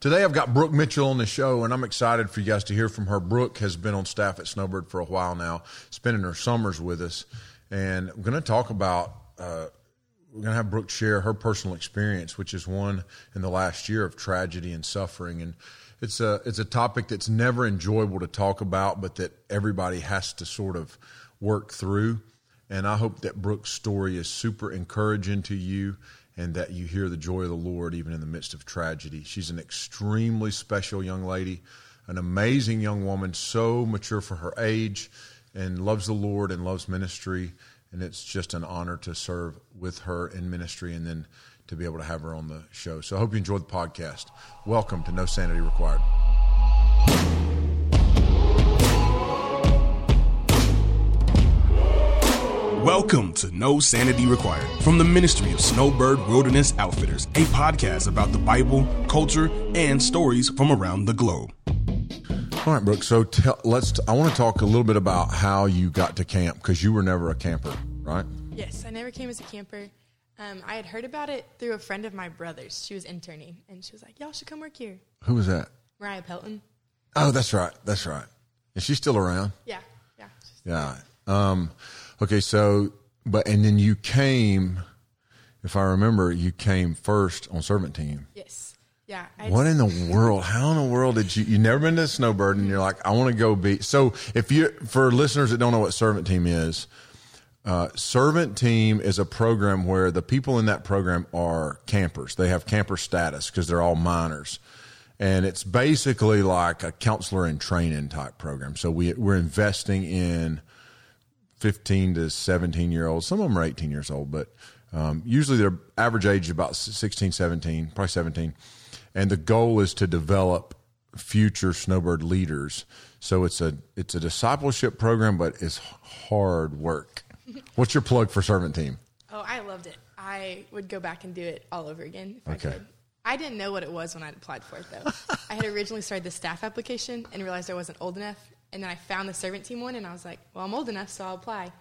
Today I've got Brooke Mitchell on the show, and I'm excited for you guys to hear from her. Brooke has been on staff at Snowbird for a while now, spending her summers with us, and we're going to talk about. Uh, we're going to have Brooke share her personal experience, which is one in the last year of tragedy and suffering, and it's a it's a topic that's never enjoyable to talk about, but that everybody has to sort of work through. And I hope that Brooke's story is super encouraging to you and that you hear the joy of the Lord even in the midst of tragedy. She's an extremely special young lady, an amazing young woman, so mature for her age, and loves the Lord and loves ministry. And it's just an honor to serve with her in ministry and then to be able to have her on the show. So I hope you enjoyed the podcast. Welcome to No Sanity Required. Welcome to No Sanity Required from the Ministry of Snowbird Wilderness Outfitters, a podcast about the Bible, culture, and stories from around the globe. All right, Brooke. So tell, let's. I want to talk a little bit about how you got to camp because you were never a camper, right? Yes, I never came as a camper. Um, I had heard about it through a friend of my brother's. She was interning, and she was like, "Y'all should come work here." Who was that? Mariah Pelton. Oh, that's right. That's right. Is she still around? Yeah, yeah. Yeah. Um, okay. So, but and then you came, if I remember, you came first on servant team. Yes. Yeah. I What just- in the world? How in the world did you? You never been to Snowbird, and you're like, I want to go be. So, if you for listeners that don't know what servant team is, uh, servant team is a program where the people in that program are campers. They have camper status because they're all minors, and it's basically like a counselor in training type program. So we we're investing in 15 to 17 year olds. Some of them are 18 years old, but um, usually their average age is about 16, 17, probably 17. And the goal is to develop future snowbird leaders. So it's a it's a discipleship program, but it's hard work. What's your plug for servant team? Oh, I loved it. I would go back and do it all over again if Okay. I could. I didn't know what it was when I applied for it though. I had originally started the staff application and realized I wasn't old enough. And then I found the servant team one, and I was like, "Well, I'm old enough, so I'll apply."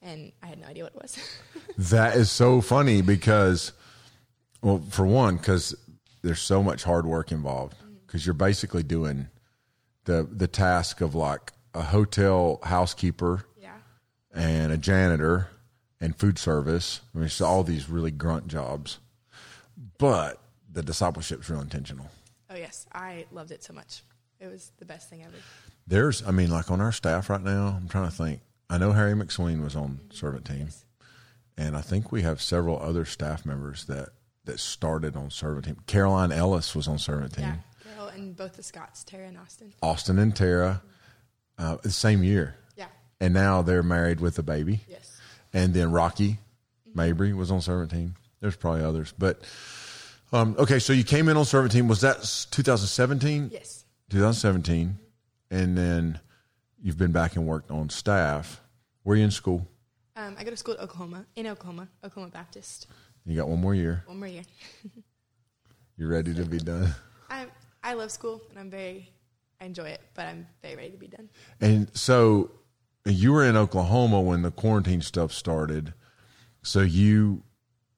And I had no idea what it was. That is so funny because, well, for one, because there's so much hard work involved. Mm. Because you're basically doing the the task of like a hotel housekeeper yeah. and a janitor and food service. I mean, it's all these really grunt jobs, but the discipleship's real intentional. Oh yes, I loved it so much. It was the best thing ever. There's, I mean, like on our staff right now, I'm trying to think. I know Harry McSween was on servant team, and I think we have several other staff members that that started on servant team. Caroline Ellis was on servant team. Yeah, Carol and both the Scots, Tara and Austin. Austin and Tara, uh, the same year, Yeah. and now they're married with a baby. Yes. and then Rocky Mabry was on servant team. There's probably others, but um, okay. So you came in on servant team. Was that 2017? Yes. 2017, and then you've been back and worked on staff. Were you in school? Um, I go to school at Oklahoma, in Oklahoma, Oklahoma Baptist. You got one more year. One more year. You ready to be done? I I love school and I'm very I enjoy it, but I'm very ready to be done. And so you were in Oklahoma when the quarantine stuff started. So you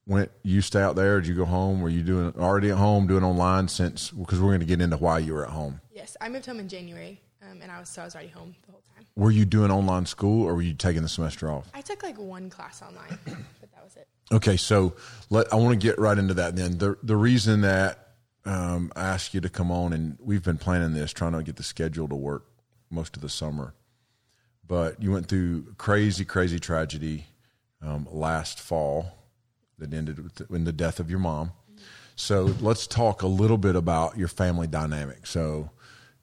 went, you stay out there? Did you go home? Were you doing already at home, doing online since? Because we're going to get into why you were at home. Yes, I moved home in January, um, and I was so I was already home the whole time. Were you doing online school or were you taking the semester off? I took like one class online, but that was it. Okay, so let I want to get right into that. Then the the reason that um, I asked you to come on, and we've been planning this, trying to get the schedule to work most of the summer. But you went through crazy, crazy tragedy um, last fall that ended with in the death of your mom. So let's talk a little bit about your family dynamic. So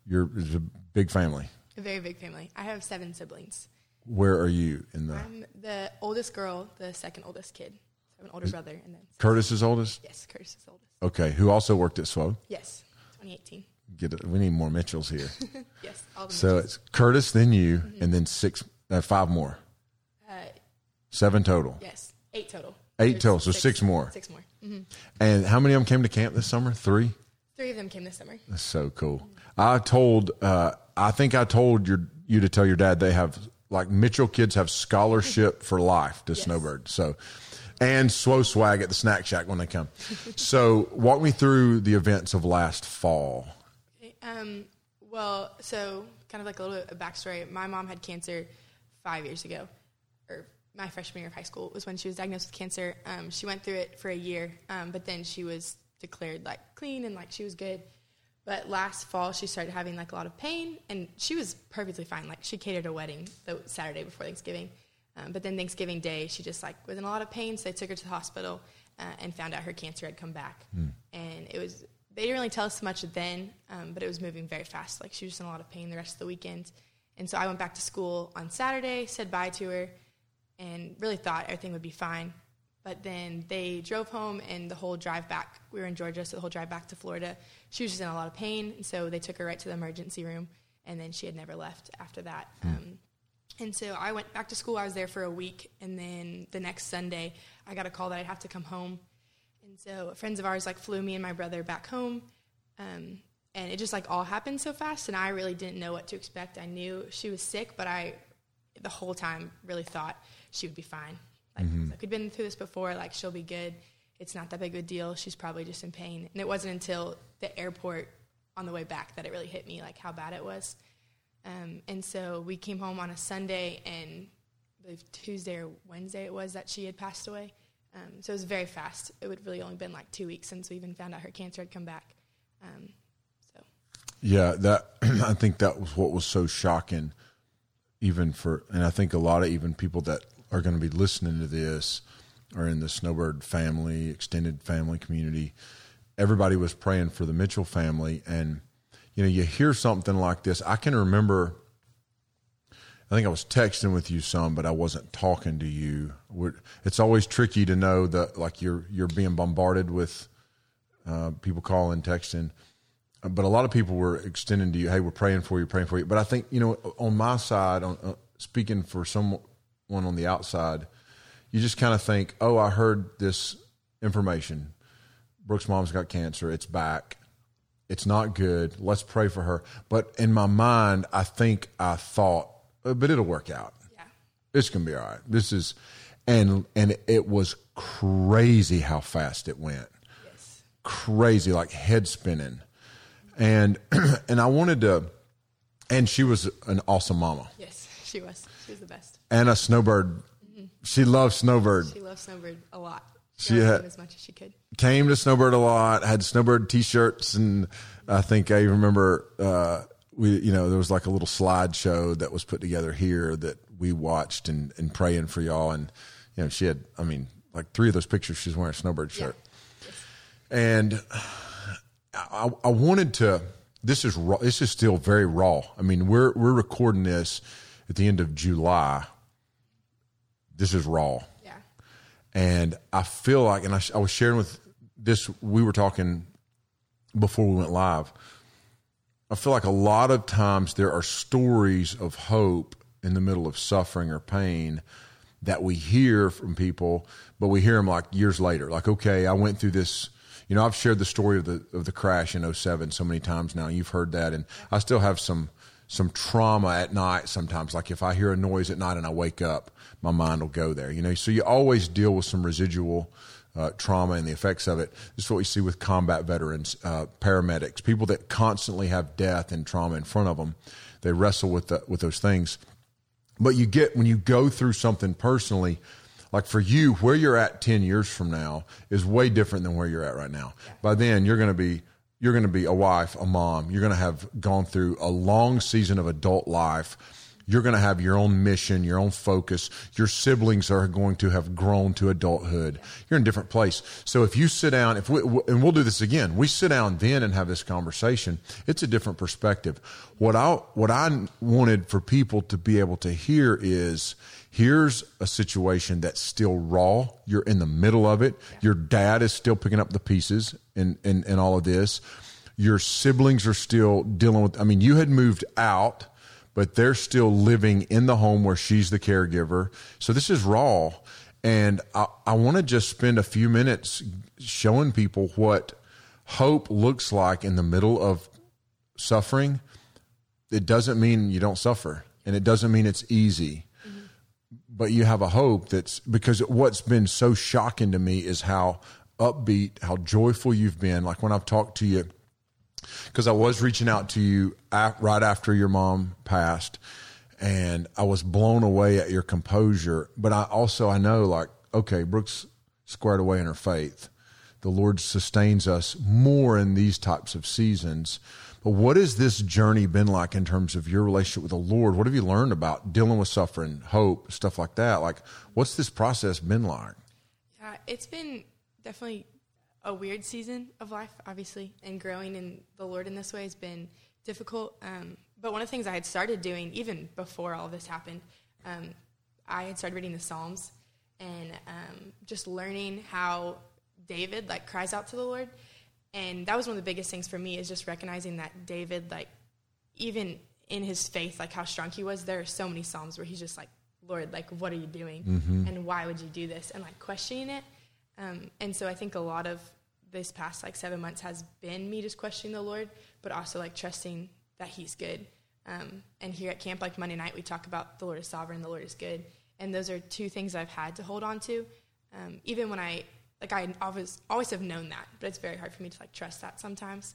you're it's a big family. A very big family. I have seven siblings. Where are you in the? I'm the oldest girl, the second oldest kid. So I have an older brother, and then Curtis is oldest. yes, Curtis is oldest. Okay, who also worked at SWO. Yes, 2018. Get it. We need more Mitchells here. Yes, all the So Mitchells. it's Curtis, then you, and then six, uh, five more, uh, seven total. yes, eight total. Eight There's total, so six more. Six more. hmm And how many of them came to camp this summer? Three. Three of them came this summer. That's so cool. I told, uh, I think I told your you to tell your dad they have like Mitchell kids have scholarship for life to Snowbird. So, and Swo Swag at the Snack Shack when they come. so, walk me through the events of last fall. Um, well, so kind of like a little bit of backstory. My mom had cancer five years ago, or my freshman year of high school was when she was diagnosed with cancer. Um, she went through it for a year, um, but then she was declared like clean and like she was good. But last fall, she started having like a lot of pain, and she was perfectly fine. Like she catered a wedding the Saturday before Thanksgiving, um, but then Thanksgiving Day, she just like was in a lot of pain, so they took her to the hospital uh, and found out her cancer had come back. Mm. And it was they didn't really tell us much then, um, but it was moving very fast. Like she was in a lot of pain the rest of the weekend, and so I went back to school on Saturday, said bye to her, and really thought everything would be fine. But then they drove home, and the whole drive back, we were in Georgia, so the whole drive back to Florida, she was just in a lot of pain. And so they took her right to the emergency room, and then she had never left after that. Mm. Um, and so I went back to school. I was there for a week, and then the next Sunday, I got a call that I'd have to come home. And so friends of ours like flew me and my brother back home, um, and it just like all happened so fast, and I really didn't know what to expect. I knew she was sick, but I, the whole time, really thought she would be fine. Like, mm-hmm. like we'd been through this before. Like she'll be good. It's not that big of a deal. She's probably just in pain. And it wasn't until the airport on the way back that it really hit me, like how bad it was. Um, and so we came home on a Sunday, and Tuesday or Wednesday it was that she had passed away. Um, so it was very fast. It would really only been like two weeks since we even found out her cancer had come back. Um, so yeah, that I think that was what was so shocking, even for, and I think a lot of even people that are going to be listening to this are in the Snowbird family, extended family community. Everybody was praying for the Mitchell family, and you know, you hear something like this. I can remember. I think I was texting with you some, but I wasn't talking to you. It's always tricky to know that, like you're you're being bombarded with uh, people calling, texting. But a lot of people were extending to you, "Hey, we're praying for you, praying for you." But I think you know, on my side, on uh, speaking for someone on the outside, you just kind of think, "Oh, I heard this information. Brooke's mom's got cancer. It's back. It's not good. Let's pray for her. But in my mind, I think I thought, uh, but it'll work out. Yeah. It's going to be all right. This is, and, and it was crazy how fast it went. Yes. Crazy, like head spinning. And, and I wanted to, and she was an awesome mama. Yes, she was. She was the best. And a snowbird. Mm-hmm. She loved snowbird. She loved snowbird a lot. She, she had as much as she could came to Snowbird a lot, had Snowbird T-shirts, and I think I remember uh, we, you know, there was like a little slideshow that was put together here that we watched and, and praying for y'all, and you know, she had, I mean, like three of those pictures, she's wearing a Snowbird shirt, yeah. and I, I wanted to. This is raw, this is still very raw. I mean, we're we're recording this at the end of July. This is raw. Yeah. And I feel like, and I, I was sharing with this, we were talking before we went live. I feel like a lot of times there are stories of hope in the middle of suffering or pain that we hear from people, but we hear them like years later. Like, okay, I went through this. You know, I've shared the story of the of the crash in 07 so many times now. You've heard that, and I still have some some trauma at night sometimes. Like if I hear a noise at night and I wake up, my mind will go there. You know, so you always deal with some residual uh, trauma and the effects of it. This is what we see with combat veterans, uh, paramedics, people that constantly have death and trauma in front of them. They wrestle with the, with those things. But you get when you go through something personally, like for you, where you're at ten years from now is way different than where you're at right now. By then, you're going to be you're going to be a wife, a mom. You're going to have gone through a long season of adult life you're going to have your own mission, your own focus. Your siblings are going to have grown to adulthood. You're in a different place. So if you sit down, if we, and we'll do this again, we sit down then and have this conversation. It's a different perspective. What I, what I wanted for people to be able to hear is, here's a situation that's still raw. You're in the middle of it. Your dad is still picking up the pieces in, in, in all of this. Your siblings are still dealing with, I mean, you had moved out but they're still living in the home where she's the caregiver. So this is raw. And I, I want to just spend a few minutes showing people what hope looks like in the middle of suffering. It doesn't mean you don't suffer, and it doesn't mean it's easy. But you have a hope that's because what's been so shocking to me is how upbeat, how joyful you've been. Like when I've talked to you, because I was reaching out to you right after your mom passed, and I was blown away at your composure. But I also I know like okay, Brooke's squared away in her faith. The Lord sustains us more in these types of seasons. But what has this journey been like in terms of your relationship with the Lord? What have you learned about dealing with suffering, hope, stuff like that? Like, what's this process been like? Yeah, it's been definitely a weird season of life, obviously, and growing in the Lord in this way has been difficult. Um, but one of the things I had started doing even before all this happened, um, I had started reading the Psalms and um, just learning how David like cries out to the Lord, and that was one of the biggest things for me is just recognizing that David like even in his faith like how strong he was. There are so many psalms where he's just like, Lord, like what are you doing, mm-hmm. and why would you do this, and like questioning it. Um, and so I think a lot of this past like seven months has been me just questioning the Lord, but also like trusting that He's good. Um, and here at camp, like Monday night, we talk about the Lord is sovereign, the Lord is good, and those are two things I've had to hold on to. Um, even when I like I always always have known that, but it's very hard for me to like trust that sometimes.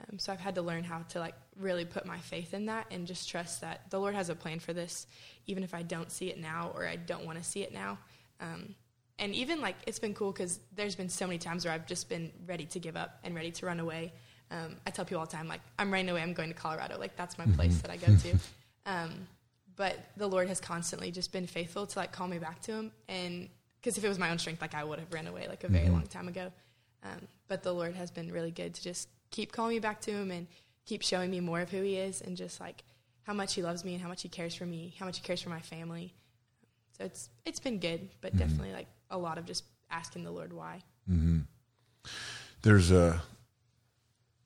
Um, so I've had to learn how to like really put my faith in that and just trust that the Lord has a plan for this, even if I don't see it now or I don't want to see it now. Um, and even like it's been cool because there's been so many times where I've just been ready to give up and ready to run away. Um, I tell people all the time, like I'm running away. I'm going to Colorado. Like that's my mm-hmm. place that I go to. Um, but the Lord has constantly just been faithful to like call me back to Him. And because if it was my own strength, like I would have ran away like a very mm-hmm. long time ago. Um, but the Lord has been really good to just keep calling me back to Him and keep showing me more of who He is and just like how much He loves me and how much He cares for me, how much He cares for my family. So it's it's been good, but mm-hmm. definitely like a lot of just asking the Lord why. Mm-hmm. There's a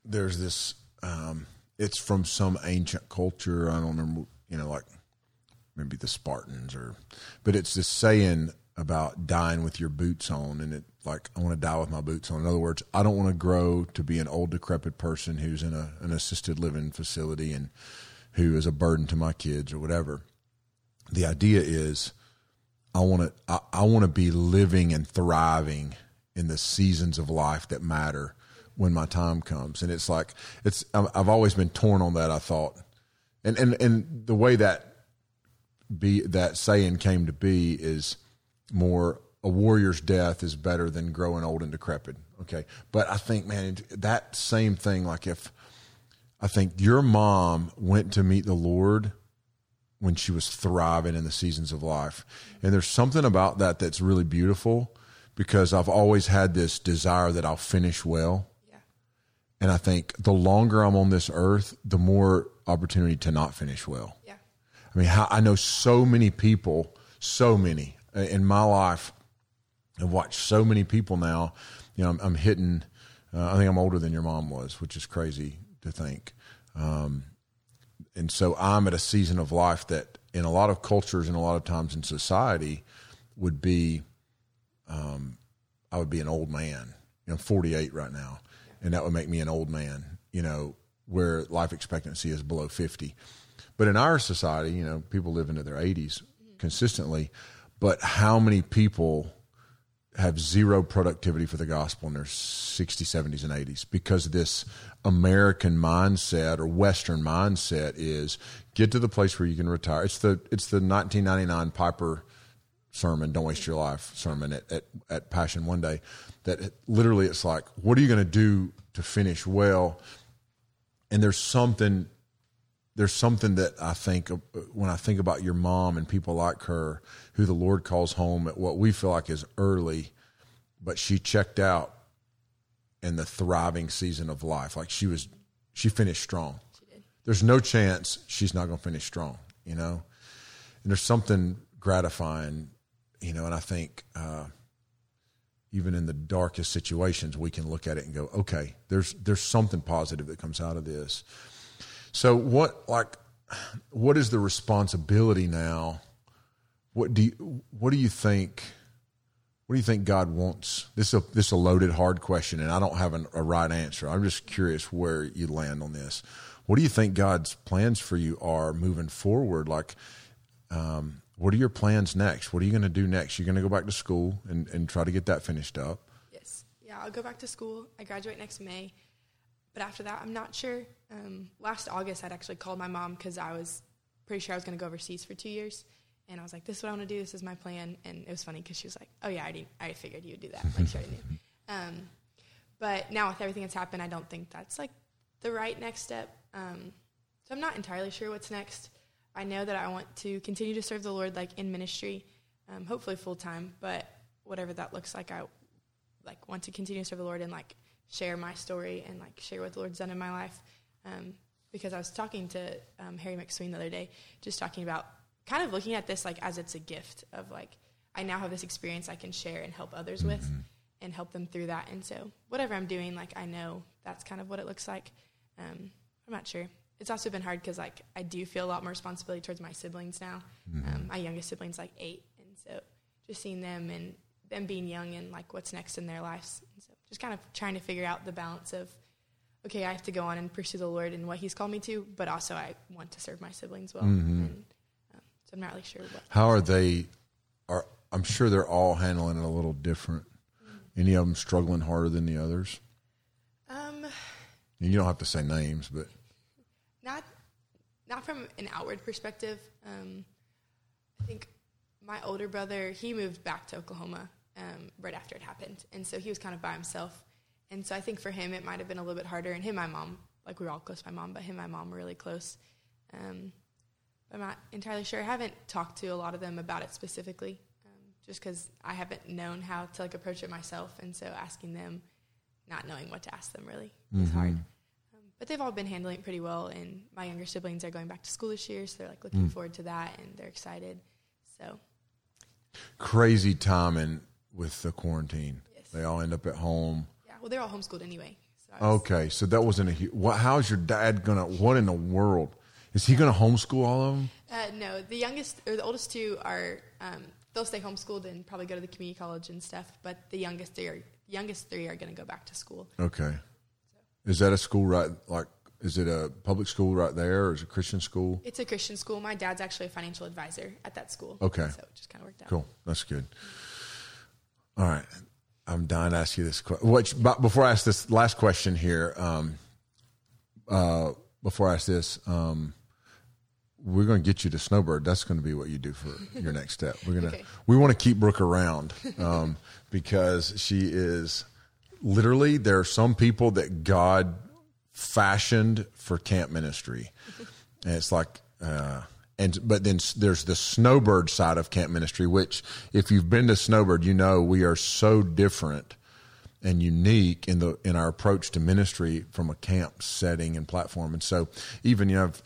there's this. Um, it's from some ancient culture. I don't remember. You know, like maybe the Spartans or, but it's this saying about dying with your boots on, and it like I want to die with my boots on. In other words, I don't want to grow to be an old decrepit person who's in a an assisted living facility and who is a burden to my kids or whatever. The idea is I want to I, I want to be living and thriving in the seasons of life that matter when my time comes. And it's like it's I've always been torn on that. I thought, and and and the way that be that saying came to be is more a warrior's death is better than growing old and decrepit. Okay, but I think man that same thing like if I think your mom went to meet the Lord when she was thriving in the seasons of life. And there's something about that that's really beautiful because I've always had this desire that I'll finish well. Yeah. And I think the longer I'm on this earth, the more opportunity to not finish well. Yeah. I mean, I know so many people, so many in my life. I've watched so many people now. You know, I'm, I'm hitting. Uh, I think I'm older than your mom was, which is crazy to think. Um, and so I'm at a season of life that, in a lot of cultures and a lot of times in society, would be, um, I would be an old man. You know, I'm 48 right now, and that would make me an old man. You know, where life expectancy is below 50. But in our society, you know, people live into their 80s consistently. But how many people have zero productivity for the gospel in their 60s, 70s, and 80s because this American mindset or Western mindset is get to the place where you can retire. It's the it's the 1999 Piper sermon, "Don't waste your life" sermon at at, at Passion one day. That it, literally, it's like, what are you going to do to finish well? And there's something there's something that I think when I think about your mom and people like her who the Lord calls home at what we feel like is early, but she checked out in the thriving season of life. Like she was, she finished strong. There's no chance she's not going to finish strong, you know? And there's something gratifying, you know, and I think, uh, even in the darkest situations, we can look at it and go, okay, there's, there's something positive that comes out of this. So what, like, what is the responsibility now? What do you, what do you think? What do you think God wants? This is a, this is a loaded, hard question, and I don't have an, a right answer. I'm just curious where you land on this. What do you think God's plans for you are moving forward? Like, um, what are your plans next? What are you going to do next? You're going to go back to school and, and try to get that finished up. Yes. Yeah, I'll go back to school. I graduate next May. But after that, I'm not sure. Um, last August, I'd actually called my mom because I was pretty sure I was going to go overseas for two years. And I was like, this is what I want to do. This is my plan. And it was funny because she was like, oh, yeah, I, I figured you would do that. Like, she already knew. Um, but now with everything that's happened, I don't think that's like the right next step. Um, so I'm not entirely sure what's next. I know that I want to continue to serve the Lord like in ministry, um, hopefully full time, but whatever that looks like, I like want to continue to serve the Lord and like share my story and like share what the Lord's done in my life. Um, because I was talking to um, Harry McSween the other day, just talking about kind of looking at this like as it's a gift of like I now have this experience I can share and help others mm-hmm. with and help them through that. And so whatever I'm doing, like I know that's kind of what it looks like. Um, I'm not sure. It's also been hard because like I do feel a lot more responsibility towards my siblings now. Mm-hmm. Um, my youngest sibling's like eight, and so just seeing them and them being young and like what's next in their lives. And so just kind of trying to figure out the balance of okay, I have to go on and pursue the Lord and what He's called me to, but also I want to serve my siblings well. Mm-hmm. And, um, so I'm not really sure what. How are they? Are I'm sure they're all handling it a little different. Mm-hmm. Any of them struggling harder than the others? Um, and you don't have to say names, but not not from an outward perspective. Um, I think my older brother he moved back to Oklahoma um, right after it happened, and so he was kind of by himself. And so I think for him it might have been a little bit harder. And him, and my mom, like we were all close to my mom, but him, and my mom were really close. Um, I'm not entirely sure. I haven't talked to a lot of them about it specifically, um, just because I haven't known how to like approach it myself, and so asking them, not knowing what to ask them, really mm-hmm. is hard but they've all been handling it pretty well. And my younger siblings are going back to school this year, so they're like looking mm. forward to that, and they're excited. So crazy timing with the quarantine. Yes. They all end up at home. Yeah, well, they're all homeschooled anyway. So okay, so that wasn't a. What? How's your dad gonna? What in the world? Is he gonna homeschool all of them? Uh, no, the youngest or the oldest two are. Um, they'll stay homeschooled and probably go to the community college and stuff. But the youngest three are youngest three are to go back to school. Okay. Is that a school right like is it a public school right there or is it a Christian school? It's a Christian school. My dad's actually a financial advisor at that school. Okay. So it just kind of worked out. Cool. That's good. All right. I'm dying to ask you this question. Which, before I ask this last question here, um, uh, before I ask this, um, we're going to get you to Snowbird. That's going to be what you do for your next step. We're going to, okay. we want to keep Brooke around, um, because she is literally there are some people that God fashioned for camp ministry. And it's like, uh, and but then there's the snowbird side of camp ministry, which if you've been to snowbird, you know we are so different and unique in the in our approach to ministry from a camp setting and platform. And so even you have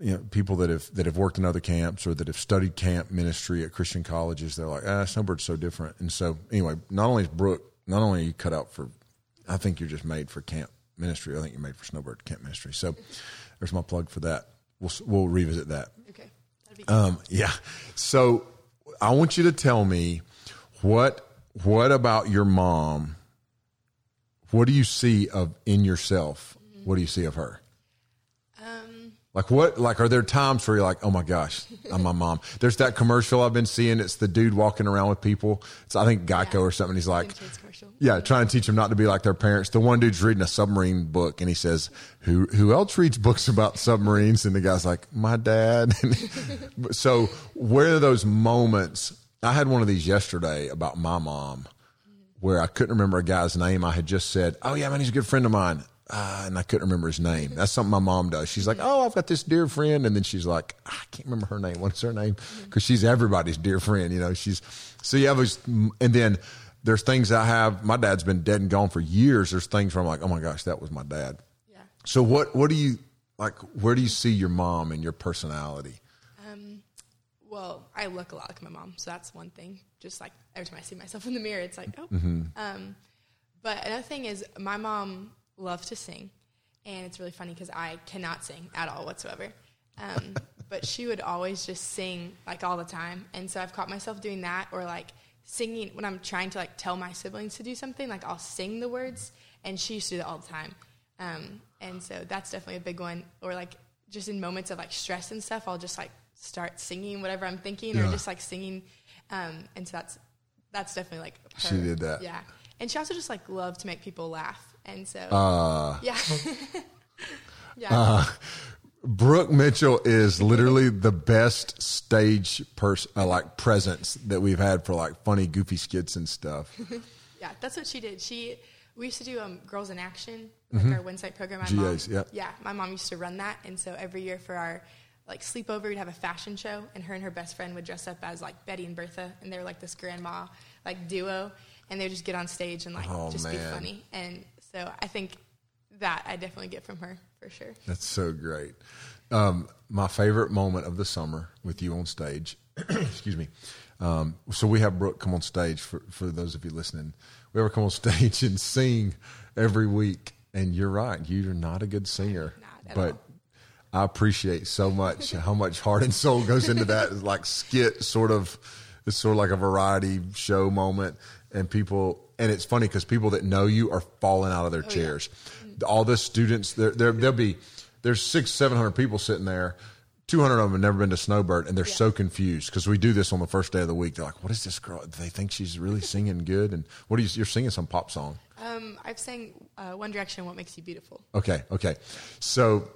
you know people that have that have worked in other camps or that have studied camp ministry at Christian colleges, they're like, ah, snowbird's so different. And so anyway, not only is Brooke not only are you cut out for, I think you're just made for camp ministry. I think you're made for snowbird camp ministry. So there's my plug for that. We'll we'll revisit that. Okay. Um, yeah. So I want you to tell me what what about your mom? What do you see of in yourself? Mm-hmm. What do you see of her? Like what? Like are there times where you're like, oh my gosh, I'm my mom? There's that commercial I've been seeing. It's the dude walking around with people. It's I think Geico yeah. or something. He's like, yeah, trying to teach them not to be like their parents. The one dude's reading a submarine book and he says, who who else reads books about submarines? And the guy's like, my dad. so where are those moments? I had one of these yesterday about my mom where I couldn't remember a guy's name. I had just said, oh yeah, man, he's a good friend of mine uh, and I couldn't remember his name. That's something my mom does. She's like, "Oh, I've got this dear friend," and then she's like, "I can't remember her name. What's her name?" Because she's everybody's dear friend. You know, she's so you have, and then there's things I have. My dad's been dead and gone for years. There's things where I'm like, "Oh my gosh, that was my dad." Yeah. So what what do you like? Where do you see your mom and your personality? Um, well, I look a lot like my mom, so that's one thing. Just like every time I see myself in the mirror, it's like, oh. Mm-hmm. Um, but another thing is, my mom love to sing, and it's really funny because I cannot sing at all whatsoever. Um, but she would always just sing like all the time, and so I've caught myself doing that, or like singing when I'm trying to like tell my siblings to do something. Like I'll sing the words, and she used to do that all the time. Um, and so that's definitely a big one. Or like just in moments of like stress and stuff, I'll just like start singing whatever I'm thinking Yeah. or just like singing. Um, and so that's that's definitely like her. She did that. Yeah, and she also just like loved to make people laugh, and so Uh, yeah, yeah. Brooke Mitchell is literally the best stage person, uh, like presence that we've had for like funny, goofy skits and stuff. Yeah, that's what she did. She we used to do um, Girls in Action, like our Wednesday program. My mom, GAs, yep. yeah, my mom used to run that, and so every year for our like sleepover, we'd have a fashion show, and her and her best friend would dress up as like Betty and Bertha, and they were like this grandma like duo, and they would just get on stage and like Oh, just be funny. And so I think that I definitely get from her for sure. That's so great. Um, my favorite moment of the summer with you on stage, excuse me. Um, so we have Brooke come on stage for, for those of you listening. We ever come on stage and sing every week. And you're right, you're not a good singer, but all. I appreciate so much how much heart and soul goes into that. It's like skit sort of, it's sort of like a variety show moment. And people, and it's funny because people that know you are falling out of their chairs. All the students, there, there, there'll be, there's six, seven hundred people sitting there. 200 of them have never been to Snowbird and they're so confused because we do this on the first day of the week. They're like, what is this girl? Do they think she's really singing good? And what are you, you're singing some pop song. Um, I've sang uh, One Direction, "What Makes You Beautiful." Okay, okay. So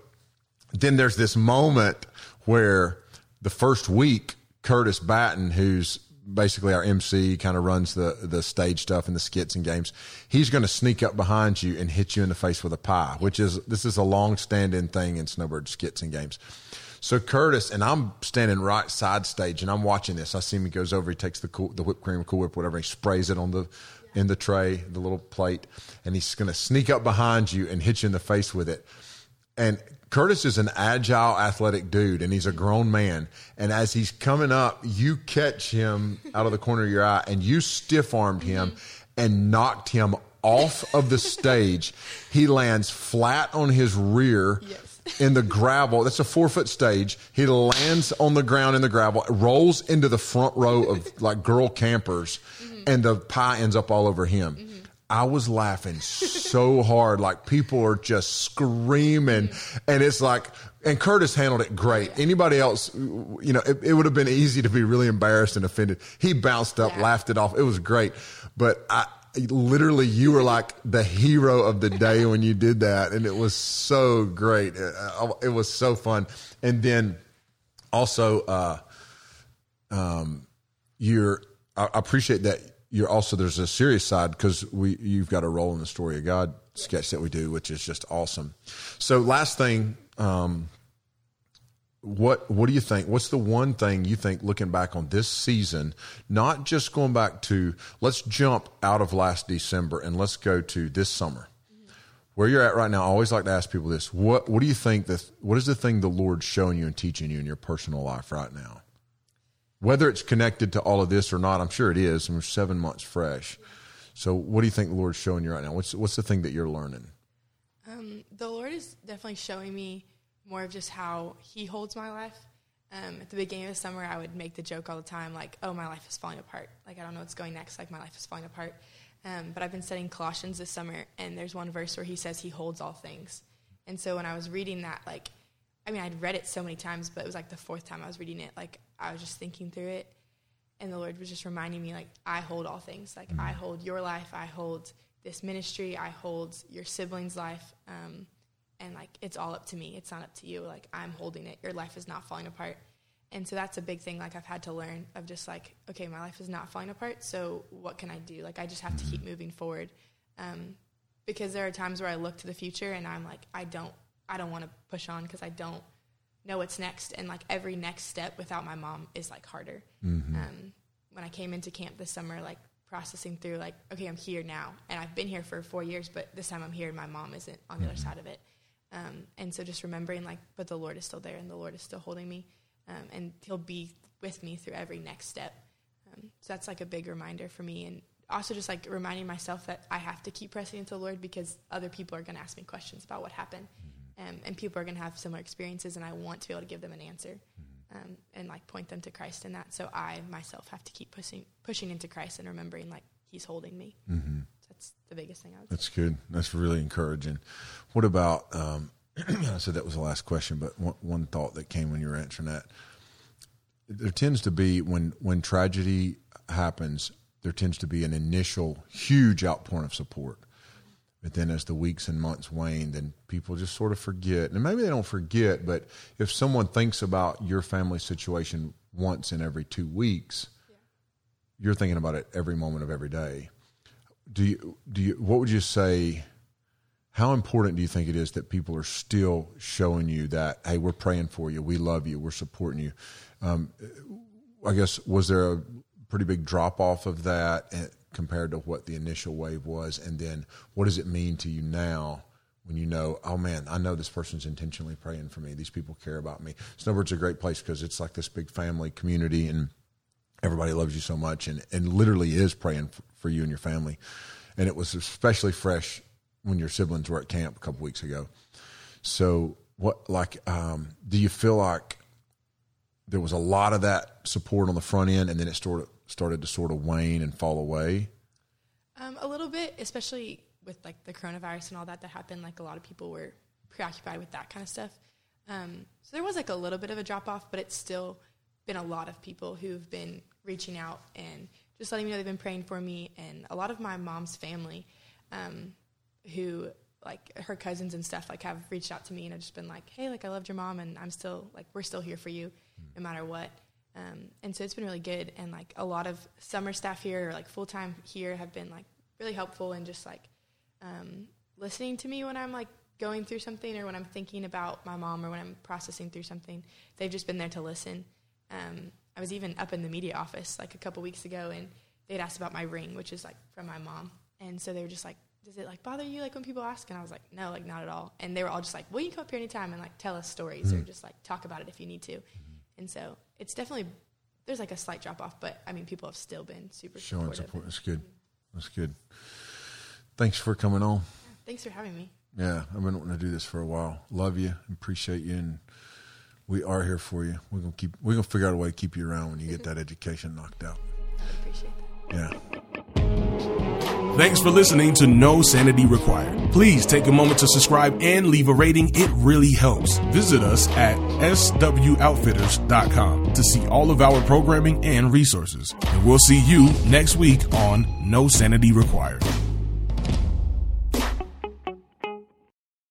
then there's this moment where the first week, Curtis Batten, who's basically our MC, kind of runs the the stage stuff and the skits and games. He's going to sneak up behind you and hit you in the face with a pie, which is this is a long standing thing in Snowbird skits and games. So Curtis and I'm standing right side stage and I'm watching this. I see him. He goes over. He takes the cool, the whipped cream, Cool Whip, whatever. He sprays it on the in the tray, the little plate, and he's going to sneak up behind you and hit you in the face with it. And Curtis is an agile, athletic dude, and he's a grown man. And as he's coming up, you catch him out of the corner of your eye, and you stiff armed him mm-hmm. and knocked him off of the stage. He lands flat on his rear Yes. in the gravel. That's a four foot stage. He lands on the ground in the gravel, rolls into the front row of like girl campers, mm-hmm. and the pie ends up all over him. Mm-hmm. I was laughing so hard, like people are just screaming, and it's like, and Curtis handled it great. Anybody else, you know, it, it would have been easy to be really embarrassed and offended. He bounced up, Yeah. laughed it off. It was great, but I literally you were like the hero of the day when you did that, and it was so great. It, uh, was so fun, and then also. uh you're I I appreciate that you're also there's a serious side because we you've got a role in the story of God sketch that we do, which is just awesome. So last thing, um, what what do you think? What's the one thing you think looking back on this season, not just going back to let's jump out of last December and let's go to this summer. Where you're at right now, I always like to ask people this: what What do you think that What is the thing the Lord's showing you and teaching you in your personal life right now? Whether it's connected to all of this or not, I'm sure it is. We're seven months fresh. So, what do you think the Lord's showing you right now? What's what's the thing that you're learning? Um, the Lord is definitely showing me more of just how He holds my life. Um, at the beginning of the summer, I would make the joke all the time, like, "Oh, my life is falling apart. Like, I don't know what's going next. Like, my life is falling apart." Um, but I've been studying Colossians this summer, and there's one verse where He says He holds all things. And so when I was reading that, like, I mean, I'd read it so many times, but it was like the fourth time I was reading it. Like, I was just thinking through it, and the Lord was just reminding me, like, I hold all things. Like, I hold your life. I hold this ministry. I hold your siblings' life. Um, and like, it's all up to me. It's not up to you. Like, I'm holding it. Your life is not falling apart. And so that's a big thing. Like, I've had to learn of just like, okay, my life is not falling apart. So what can I do? Like, I just have to keep moving forward. Um, because there are times where I look to the future and I'm like, I don't, I don't want to push on because I don't know what's next. And like every next step without my mom is like harder. Um, when I came into camp this summer, like processing through like, okay, I'm here now, and I've been here for four years, but this time I'm here and my mom isn't on the other side of it. Um, and so just remembering like, but the Lord is still there and the Lord is still holding me, um, and He'll be with me through every next step. Um, so that's like a big reminder for me, and also just like reminding myself that I have to keep pressing into the Lord because other people are going to ask me questions about what happened, um, and people are going to have similar experiences, and I want to be able to give them an answer, um, and like point them to Christ in that. So I myself have to keep pushing pushing into Christ and remembering like He's holding me. Mm-hmm. That's the biggest thing I would say. That's good. That's really encouraging. What about? Um, I said that was the last question, but one, one thought that came when you were answering that. there tends to be when when tragedy happens, there tends to be an initial huge outpouring of support. But then as the weeks and months wane, then people just sort of forget. And maybe they don't forget, but if someone thinks about your family situation once in every two weeks, yeah. you're thinking about it every moment of every day. Do you do you what would you say how important do you think it is that people are still showing you that hey we're praying for you we love you we're supporting you um, i guess was there a pretty big drop off of that compared to what the initial wave was? And then what does it mean to you now when you know oh man i know this person's intentionally praying for me. These people care about me. Snowbird's a great place because it's like this big family community and everybody loves you so much and, and literally is praying for you and your family. And it was especially fresh when your siblings were at camp a couple weeks ago. So, what like um, do you feel like there was a lot of that support on the front end, and then it sort of started to sort of wane and fall away? Um, a little bit, especially with like the coronavirus and all that that happened. Like a lot of people were preoccupied with that kind of stuff. Um, so there was like a little bit of a drop off, but it's still been a lot of people who've been reaching out and just letting me know they've been praying for me, and a lot of my mom's family. Um, who like her cousins and stuff like have reached out to me and have just been like, hey, like I loved your mom and I'm still like we're still here for you no matter what. Um, and so it's been really good and like a lot of summer staff here or like full time here have been like really helpful and just like um, listening to me when I'm like going through something or when I'm thinking about my mom or when I'm processing through something. They've just been there to listen. Um, I was even up in the media office like a couple weeks ago and they'd asked about my ring, which is like from my mom. And so they were just like, does it like bother you like when people ask? And I was like, no, like not at all. And they were all just like, well, you can come up here anytime and like tell us stories mm-hmm. or just like talk about it if you need to. Mm-hmm. And so it's definitely there's like a slight drop off, but I mean, people have still been super showing supportive. support. That's good. That's good. Thanks for coming on. Thanks for having me. Yeah, I've been wanting to do this for a while. Love you, appreciate you, and we are here for you. We're gonna keep. We're gonna figure out a way to keep you around when you get that education knocked out. I appreciate that. Yeah. Thanks for listening to No Sanity Required. Please take a moment to subscribe and leave a rating. It really helps. Visit us at swoutfitters.com to see all of our programming and resources. And we'll see you next week on No Sanity Required.